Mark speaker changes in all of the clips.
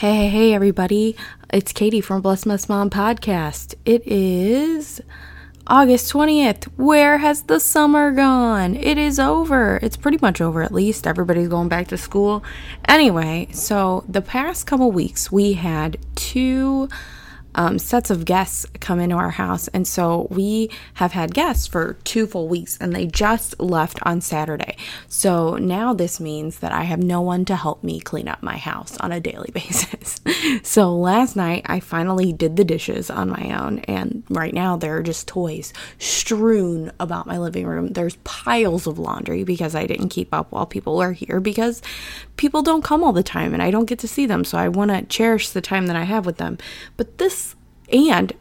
Speaker 1: Hey, hey, everybody. It's Katie from Bless Mess Mom Podcast. It is August 20th. Where has the summer gone? It is over. It's pretty much over, at least. Everybody's going back to school. Anyway, so the past couple weeks, we had two um, sets of guests come into our house. And so we have had guests for two full weeks and they just left on Saturday. So now this means that I have no one to help me clean up my house on a daily basis. so last night I finally did the dishes on my own. And right now there are just toys strewn about my living room. There's piles of laundry because I didn't keep up while people were here because people don't come all the time and I don't get to see them. So I want to cherish the time that I have with them. But this and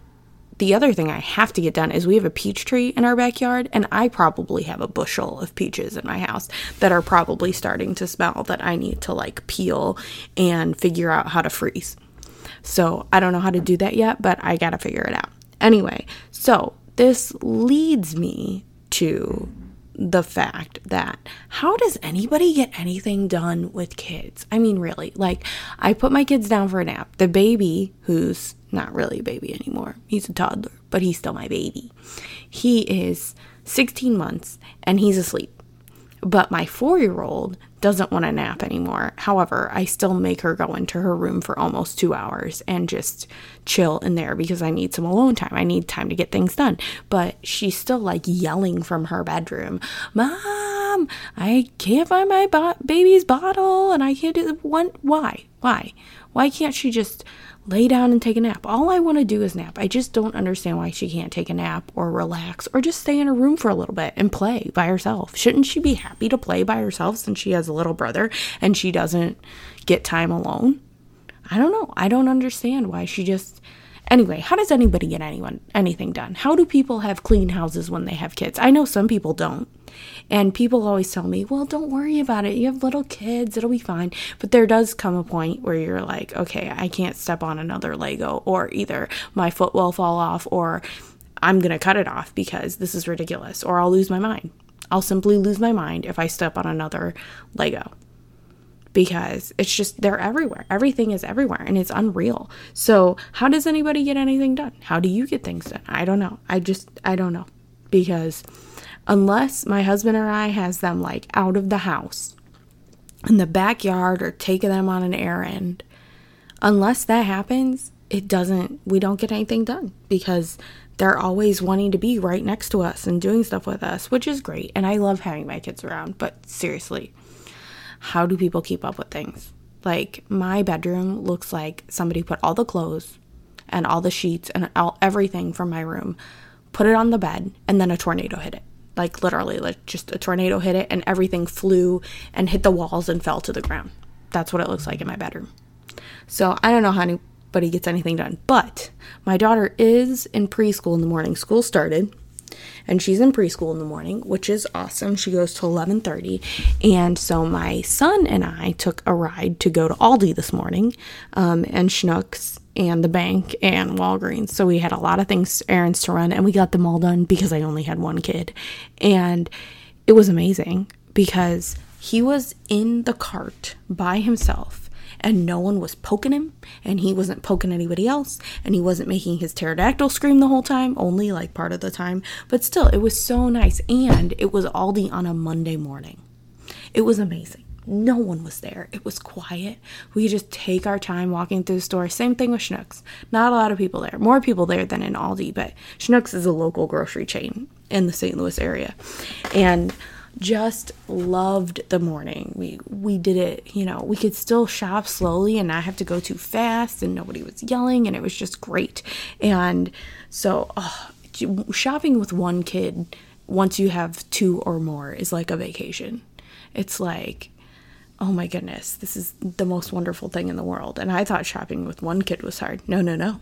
Speaker 1: the other thing I have to get done is we have a peach tree in our backyard, and I probably have a bushel of peaches in my house that are probably starting to smell that I need to like peel and figure out how to freeze. So I don't know how to do that yet, but I gotta figure it out. Anyway, so this leads me to the fact that how does anybody get anything done with kids? I mean, really, like, I put my kids down for a nap. The baby, who's not really a baby anymore, he's a toddler, but he's still my baby. He is 16 months and he's asleep. But my four year old doesn't want to nap anymore. However, I still make her go into her room for almost two hours and just chill in there because I need some alone time. I need time to get things done. But she's still like yelling from her bedroom, Mom, I can't find my bo- baby's bottle and I can't do one. Why? Why? Why can't she just lay down and take a nap. All I want to do is nap. I just don't understand why she can't take a nap or relax or just stay in her room for a little bit and play by herself. Shouldn't she be happy to play by herself since she has a little brother and she doesn't get time alone? I don't know. I don't understand why she just Anyway, how does anybody get anyone anything done? How do people have clean houses when they have kids? I know some people don't. And people always tell me, well, don't worry about it. You have little kids, it'll be fine. But there does come a point where you're like, okay, I can't step on another Lego, or either my foot will fall off, or I'm going to cut it off because this is ridiculous, or I'll lose my mind. I'll simply lose my mind if I step on another Lego because it's just they're everywhere. Everything is everywhere and it's unreal. So, how does anybody get anything done? How do you get things done? I don't know. I just I don't know because unless my husband or I has them like out of the house in the backyard or taking them on an errand, unless that happens, it doesn't, we don't get anything done because they're always wanting to be right next to us and doing stuff with us, which is great. And I love having my kids around, but seriously, how do people keep up with things? Like, my bedroom looks like somebody put all the clothes and all the sheets and all, everything from my room, put it on the bed, and then a tornado hit it. Like literally like just a tornado hit it and everything flew and hit the walls and fell to the ground. That's what it looks like in my bedroom. So i don't know how anybody gets anything done but my daughter is in preschool in the morning school started and she's in preschool in the morning which is awesome she goes to 11.30 and so my son and i took a ride to go to aldi this morning um, and schnucks and the bank and Walgreens. So we had a lot of things, errands to run, and we got them all done because I only had one kid. And it was amazing because he was in the cart by himself and no one was poking him and he wasn't poking anybody else and he wasn't making his pterodactyl scream the whole time only like part of the time but still it was so nice and it was aldi on a monday morning it was amazing no one was there. It was quiet. We just take our time walking through the store. Same thing with Schnucks. Not a lot of people there. More people there than in Aldi, but Schnucks is a local grocery chain in the St. Louis area. And just loved the morning. We we did it, you know, we could still shop slowly and not have to go too fast and nobody was yelling and it was just great. And so oh, shopping with one kid once you have two or more is like a vacation. It's like oh my goodness, this is the most wonderful thing in the world. And I thought shopping with one kid was hard. No, no, no.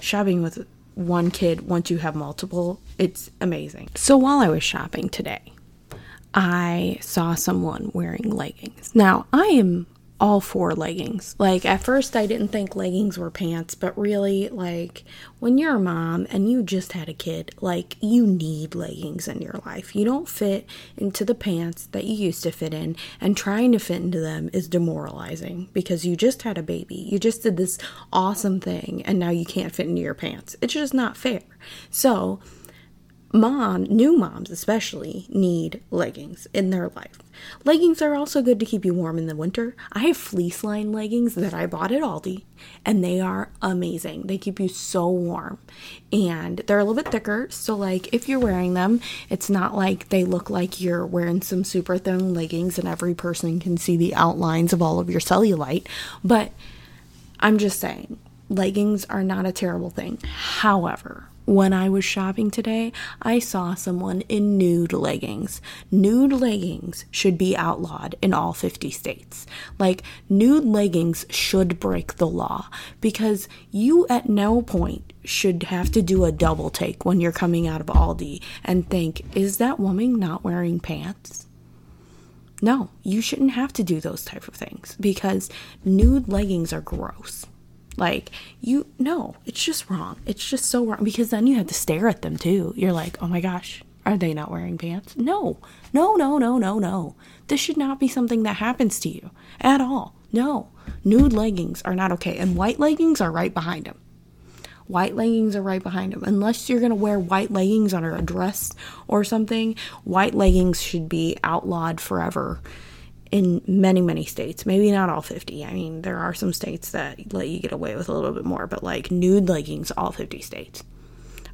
Speaker 1: Shopping with one kid, once you have multiple, it's amazing. So while I was shopping today, I saw someone wearing leggings. Now, I am all for leggings. Like at first I didn't think leggings were pants, but really like when you're a mom and you just had a kid, like you need leggings in your life. You don't fit into the pants that you used to fit in and trying to fit into them is demoralizing because you just had a baby. You just did this awesome thing and now you can't fit into your pants. It's just not fair. So, mom, new moms especially, need leggings in their life. Leggings are also good to keep you warm in the winter. I have fleece line leggings that I bought at Aldi, and they are amazing. They keep you so warm, and they're a little bit thicker. So, like, if you're wearing them, it's not like they look like you're wearing some super thin leggings and every person can see the outlines of all of your cellulite. But I'm just saying, leggings are not a terrible thing. However, when I was shopping today, I saw someone in nude leggings. Nude leggings should be outlawed in all 50 states. Like, nude leggings should break the law because you at no point should have to do a double take when you're coming out of Aldi and think, is that woman not wearing pants? No, you shouldn't have to do those type of things because nude leggings are gross. Like, you, no, it's just wrong. It's just so wrong because then you have to stare at them too. You're like, oh my gosh, are they not wearing pants? No, no, no, no, no, no. This should not be something that happens to you at all. No, nude leggings are not okay. And white leggings are right behind them. White leggings are right behind them. Unless you're going to wear white leggings under a dress or something, white leggings should be outlawed forever in many many states. Maybe not all 50 i mean there are some states that let you get away with a little bit more but like nude leggings all 50 states.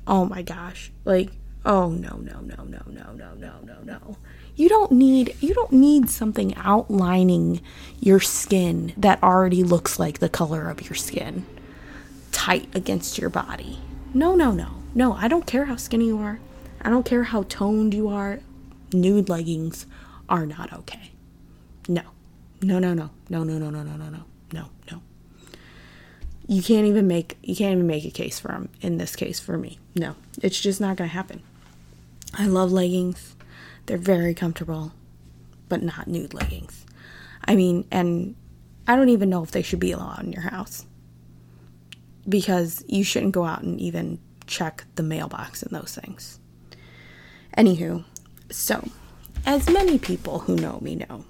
Speaker 1: Oh my gosh. Like oh no no no no no no no no no. You don't need you don't need something outlining your skin that already looks like the color of your skin tight against your body. No no no. No i don't care how skinny you are. I don't care how toned you are. Nude leggings are not okay no. No, no, no. No, no, no, no, no, no, no. No, no. You can't even make you can't even make a case for them in this case for me. No. It's just not going to happen. I love leggings. They're very comfortable, but not nude leggings. I mean, and I don't even know if they should be allowed in your house. Because you shouldn't go out and even check the mailbox and those things. Anywho, so as many people who know me know,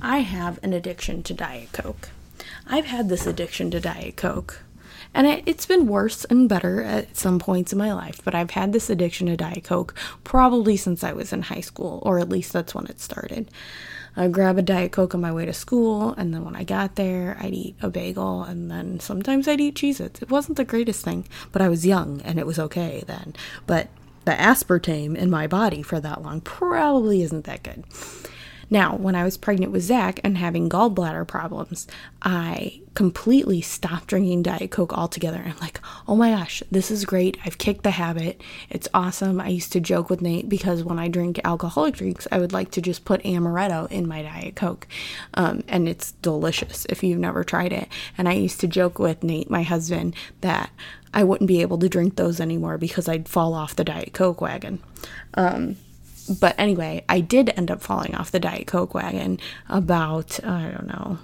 Speaker 1: I have an addiction to Diet Coke. I've had this addiction to Diet Coke. And it, has been worse and better at some points in my life, but I've had this addiction to Diet Coke probably since I was in high school, or at least that's when it started. I'd grab a Diet Coke on my way to school, and then when I got there, I'd eat a bagel, and then sometimes I'd eat Cheez Its. It wasn't the greatest thing, but I was young and it was okay then. But the aspartame in my body for that long probably isn't that good. Now, when I was pregnant with Zach and having gallbladder problems, I completely stopped drinking Diet Coke altogether. I'm like, oh my gosh, this is great. I've kicked the habit. It's awesome. I used to joke with Nate because when I drink alcoholic drinks, I would like to just put amaretto in my Diet Coke. Um, and it's delicious if you've never tried it. And I used to joke with Nate, my husband, that I wouldn't be able to drink those anymore because I'd fall off the Diet Coke wagon. Um, but anyway, I did end up falling off the Diet Coke wagon about, I don't know,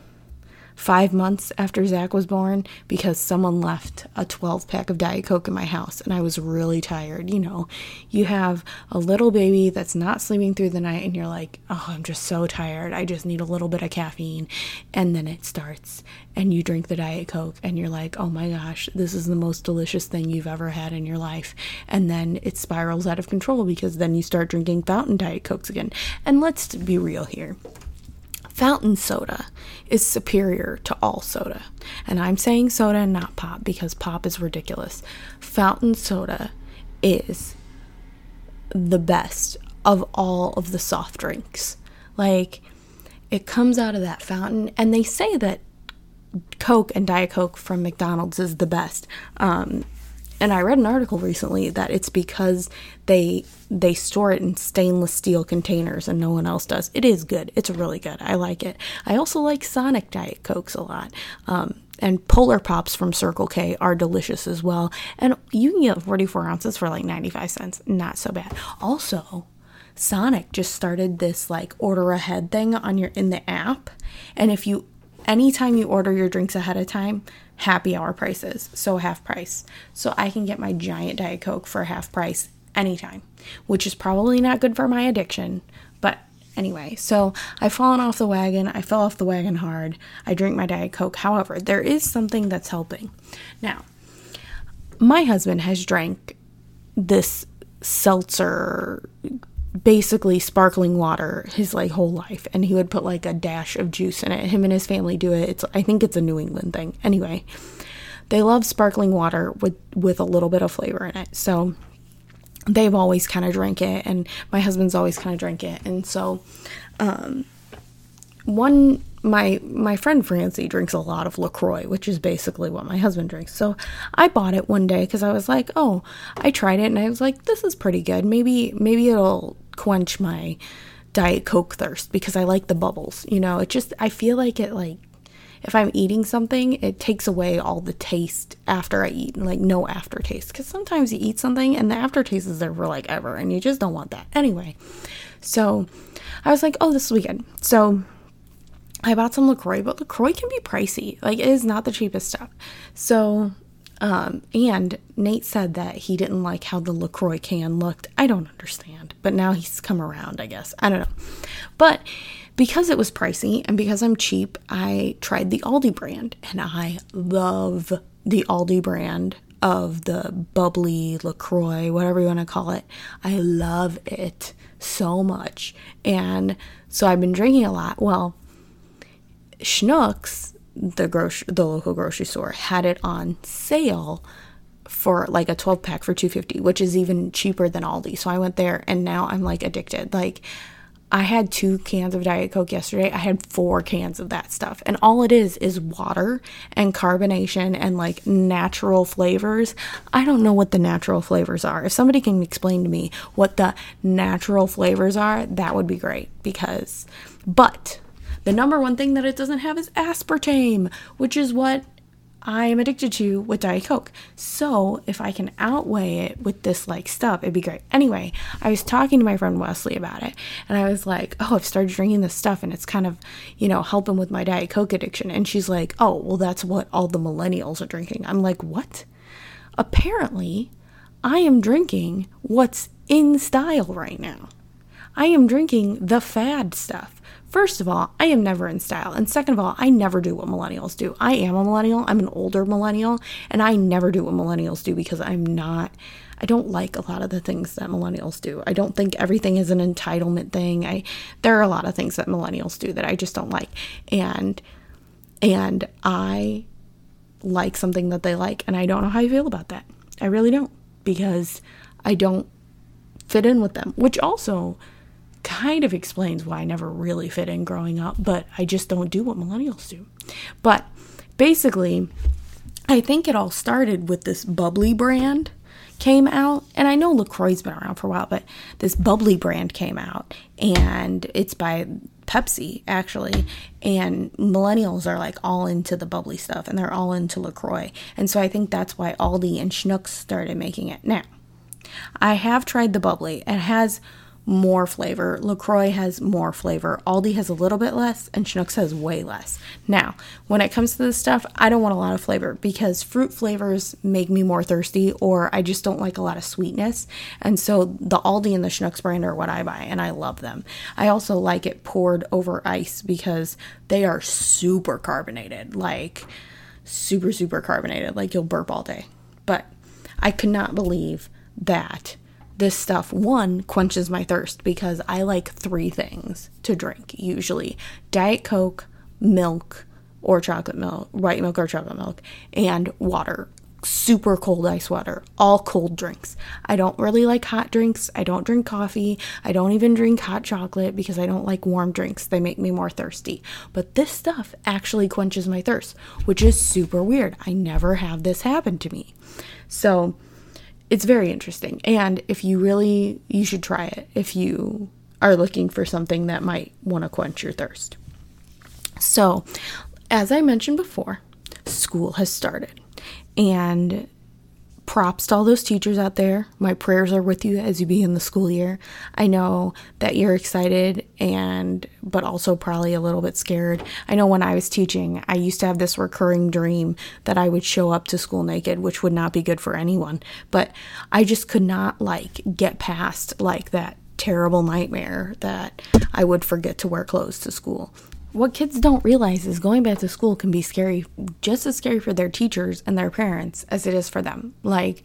Speaker 1: five months after Zach was born because someone left a 12 pack of Diet Coke in my house and I was really tired. You know, you have a little baby that's not sleeping through the night and you're like, oh, I'm just so tired. I just need a little bit of caffeine. And then it starts and you drink the Diet Coke and you're like, oh my gosh, this is the most delicious thing you've ever had in your life. And then it spirals out of control because then you start drinking fountain Diet Cokes again. And let's be real here fountain soda is superior to all soda. And I'm saying soda and not pop because pop is ridiculous. Fountain soda is the best of all of the soft drinks. Like, it comes out of that fountain, and they say that Coke and Diet Coke from McDonald's is the best. Um, and I read an article recently that it's because they they store it in stainless steel containers and no one else does. It is good. It's really good. I like it. I also like Sonic Diet Cokes a lot. Um, and Polar Pops from Circle K are delicious as well. And you can get 44 ounces for like 95 cents. Not so bad. Also, Sonic just started this like order ahead thing on your in the app. And if you anytime you order your drinks ahead of time, happy hour prices, so half price. So I can get my giant Diet Coke for half price anytime, which is probably not good for my addiction, but anyway, so I've fallen off the wagon. I fell off the wagon hard. I drink my Diet Coke. However, there is something that's helping. Now, my husband has drank this seltzer basically sparkling water his like whole life and he would put like a dash of juice in it. Him and his family do it. It's i think it's a new england thing. Anyway they love sparkling water with with a little bit of flavor in it. So they've always kind of drank it and my husband's always kind of drank it. And so um one my my friend Francie drinks a lot of LaCroix, which is basically what my husband drinks. So I bought it one day cuz I was like, "Oh, I tried it and I was like, this is pretty good. Maybe maybe it'll quench my diet coke thirst because I like the bubbles. You know, it just I feel like it like if I'm eating something, it takes away all the taste after I eat, like no aftertaste. Because sometimes you eat something and the aftertaste is there for like ever, and you just don't want that. Anyway, so I was like, oh, this is good. So I bought some LaCroix, but LaCroix can be pricey. Like, it is not the cheapest stuff. So, um, and Nate said that he didn't like how the LaCroix can looked. I don't understand, but now he's come around, I guess. I don't know. But because it was pricey and because I'm cheap, I tried the Aldi brand and I love the Aldi brand of the bubbly LaCroix, whatever you want to call it. I love it so much. And so I've been drinking a lot. Well, Schnucks, the grocery, the local grocery store, had it on sale for like a 12 pack for 250 which is even cheaper than aldi. So i went there and now i'm like addicted. Like i had two cans of diet coke yesterday. I had four cans of that stuff. And all it is is water and carbonation and like natural flavors. I don't know what the natural flavors are. If somebody can explain to me what the natural flavors are that would be great because but the number one thing that it doesn't have is aspartame, which is what I am addicted to with Diet Coke. So if I can outweigh it with this like stuff, it'd be great. Anyway, I was talking to my friend Wesley about it, and I was like, "Oh, I've started drinking this stuff, and it's kind of, you know, helping with my Diet Coke addiction." And she's like, "Oh, well, that's what all the millennials are drinking." I'm like, "What?" Apparently, I am drinking what's in style right now. I am drinking the fad stuff. First of all, I am never in style. And second of all, I never do what millennials do. I am a millennial. I'm an older millennial. And I never do what millennials do because I'm not, I don't like a lot of the things that millennials do. I don't think everything is an entitlement thing. I, there are a lot of things that millennials do that I just don't like. And, and I like something that they like. And I don't know how I feel about that. I really don't because I don't fit in with them, which also, kind of explains why I never really fit in growing up, but I just don't do what millennials do. But basically, I think it all started with this bubly brand came out and i know lacroix's been around for a while but this bubly brand came out and it's by pepsi actually and millennials are like all into the bubbly stuff and they're all into lacroix and so i think that's why aldi and schnucks started making it now i have tried the bubbly it has more flavor. LaCroix has more flavor. Aldi has a little bit less, and Schnucks has way less. Now, when it comes to this stuff, I don't want a lot of flavor because fruit flavors make me more thirsty, or I just don't like a lot of sweetness. And so the Aldi and the Schnucks brand are what I buy, and I love them. I also like it poured over ice because they are super carbonated, like super, super carbonated, like you'll burp all day. But I could not believe that this stuff one quenches my thirst because I like three things to drink usually Diet Coke, milk, or chocolate milk, white milk or chocolate milk, and water. Super cold ice water, all cold drinks. I don't really like hot drinks. I don't drink coffee. I don't even drink hot chocolate because I don't like warm drinks. They make me more thirsty. But this stuff actually quenches my thirst, which is super weird. I never have this happen to me. So, it's very interesting. And if you really, you should try it if you are looking for something that might want to quench your thirst. So, as I mentioned before, school has started. And props to all those teachers out there. My prayers are with you as you begin the school year. I know that you're excited and but also probably a little bit scared. I know when I was teaching, I used to have this recurring dream that I would show up to school naked, which would not be good for anyone. But I just could not like get past like that terrible nightmare that I would forget to wear clothes to school what kids don't realize is going back to school can be scary, just as scary for their teachers and their parents as it is for them. Like,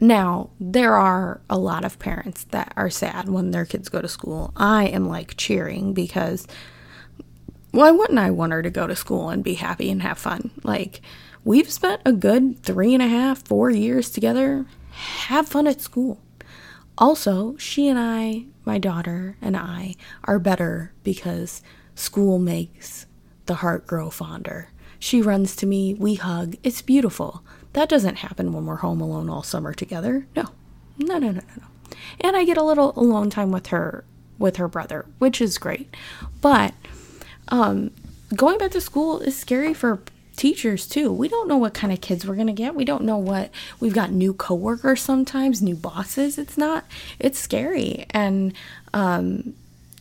Speaker 1: now, there are a lot of parents that are sad when their kids go to school. I am like cheering because why wouldn't I want her to go to school and be happy and have fun? Like, we've spent a good three and a half, four years together. Have fun at school. Also, she and I, my daughter and I, are better because School makes the heart grow fonder. She runs to me, we hug. It's beautiful. That doesn't happen when we're home alone all summer together. No. No, no, no, no, no. And I get a little alone time with her with her brother, which is great. But um going back to school is scary for teachers too. We don't know what kind of kids we're going to get. We don't know what we've got new coworkers sometimes, new bosses. It's not it's scary. And um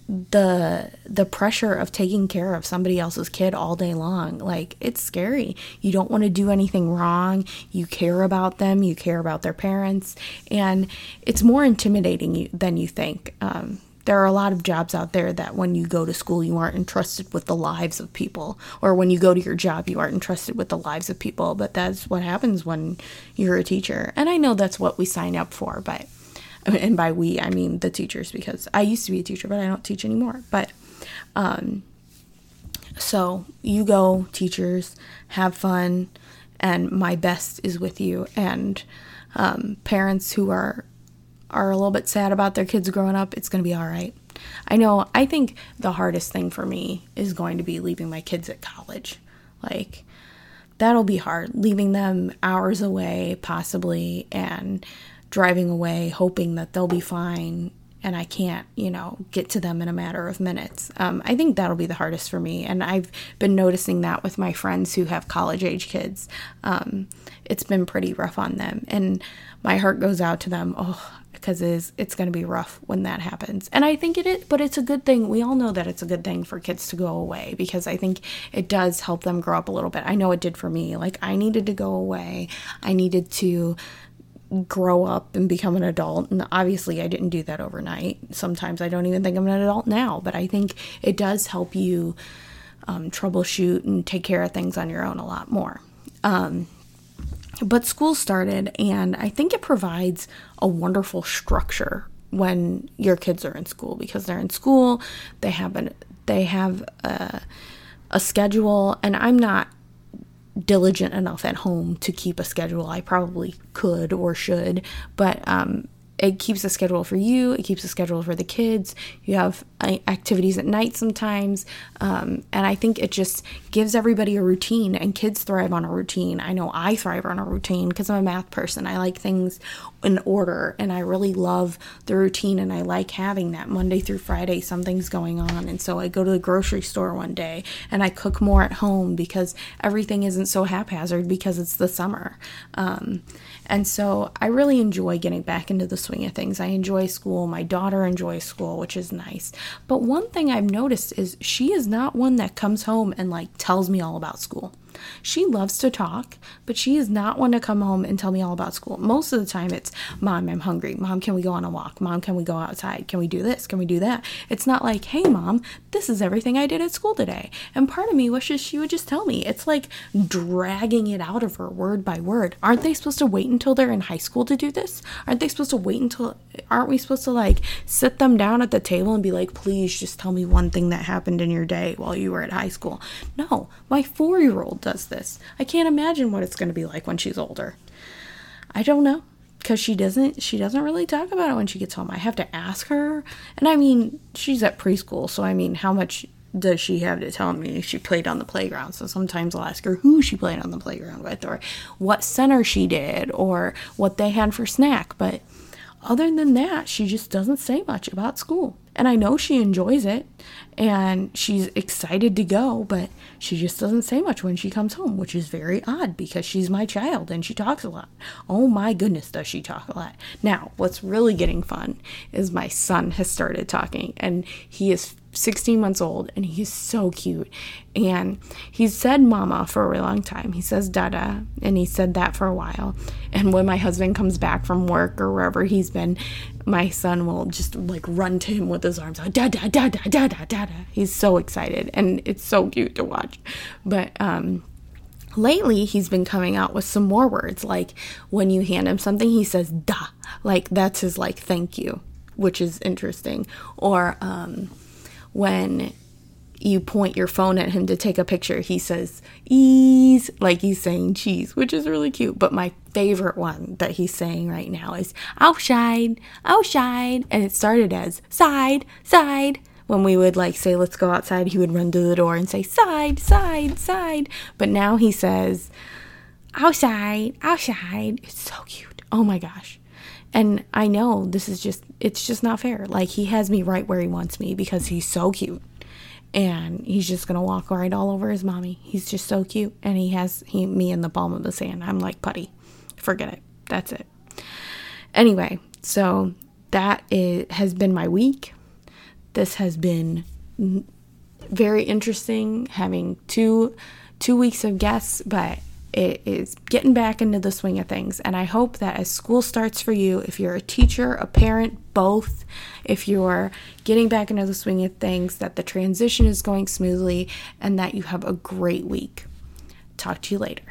Speaker 1: the the pressure of taking care of somebody else's kid all day long. Like it's scary. You don't want to do anything wrong. You care about them. You care about their parents. And it's more intimidating than you think. Um, there are a lot of jobs out there that when you go to school you aren't entrusted with the lives of people. Or when you go to your job you aren't entrusted with the lives of people. But that's what happens when you're a teacher. And i know that's what we sign up for but and by we I mean the teachers because I used to be a teacher but I don't teach anymore. But um so you go teachers have fun and my best is with you. And um, parents who are are a little bit sad about their kids growing up it's going to be all right. I know I think the hardest thing for me is going to be leaving my kids at college. Like that'll be hard leaving them hours away possibly and driving away hoping that they'll be fine and I can't, you know, get to them in a matter of minutes. Um, I think that'll be the hardest for me. And I've been noticing that with my friends who have college age kids. Um, it's been pretty rough on them. And my heart goes out to them. Oh, because it's, it's going to be rough when that happens. And I think it is, but it's a good thing. We all know that it's a good thing for kids to go away because I think it does help them grow up a little bit. I know it did for me. Like, I needed to go away. I needed to grow up and become an adult. And obviously, I didn't do that overnight. Sometimes I don't even think I'm an adult now, but I think it does help you um, troubleshoot and take care of things on your own a lot more. Um, but school started, and I think it provides a wonderful structure when your kids are in school because they're in school, they have an they have a, a schedule, and I'm not diligent enough at home to keep a schedule. I probably could or should, but um, it keeps a schedule for you it keeps a schedule for the kids. You have uh, activities at night sometimes um, and i think it just gives everybody a routine and kids thrive on a routine. I know i thrive on a routine because i'm a math person. I like things in order and i really love the routine and i like having that monday through friday something's going on and so i go to the grocery store one day and i cook more at home because everything isn't so haphazard because it's the summer um, and so I really enjoy getting back into the swing of things. I enjoy school. My daughter enjoys school, which is nice. But one thing I've noticed is she is not one that comes home and like tells me all about school. She loves to talk, but she is not one to come home and tell me all about school. Most of the time, it's Mom, I'm hungry. Mom, can we go on a walk? Mom, can we go outside? Can we do this? Can we do that? It's not like, Hey, Mom, this is everything I did at school today. And part of me wishes she would just tell me. It's like dragging it out of her word by word. Aren't they supposed to wait until they're in high school to do this? Aren't they supposed to wait until, aren't we supposed to like sit them down at the table and be like, please just tell me one thing that happened in your day while you were at high school? No, my four year old does this. I can't imagine what it's going to be like when she's older. I don't know because she doesn't she doesn't really talk about it when she gets home. I have to ask her. And I mean, she's at preschool, so I mean, how much does she have to tell me she played on the playground? So sometimes I'll ask her who she played on the playground with or what center she did or what they had for snack, but other than that, she just doesn't say much about school. And I know she enjoys it and she's excited to go, but she just doesn't say much when she comes home, which is very odd because she's my child and she talks a lot. Oh my goodness, does she talk a lot. Now, what's really getting fun is my son has started talking and he is 16 months old and he's so cute. And he said mama for a really long time. He says dada and he said that for a while. And when my husband comes back from work or wherever he's been, my son will just like run to him with his arms out, dada, dada, dada, dada. He's so excited and it's so cute to watch. But, um, lately he's been coming out with some more words like when you hand him something he says da like that's his like thank you which is interesting or um when you point your phone at him to take a picture, he says ease, like he's saying cheese, which is really cute. But my favorite one that he's saying right now is outside, outside. And it started as side, side. When we would like say, let's go outside, he would run to the door and say, side, side, side. But now he says, outside, outside. It's so cute. Oh my gosh. And I know this is just, it's just not fair. Like, he has me right where he wants me because he's so cute. And he's just gonna walk right all over his mommy. He's just so cute. And he has he, me in the palm of his hand. I'm like, putty. Forget it. That's it. Anyway, so that is, has been my week. This has been very interesting having two two weeks of guests, but it is getting back into the swing of things. And I hope that as school starts for you, if you're a teacher, a parent, both, if you're getting back into the swing of things, that the transition is going smoothly and that you have a great week. Talk to you later.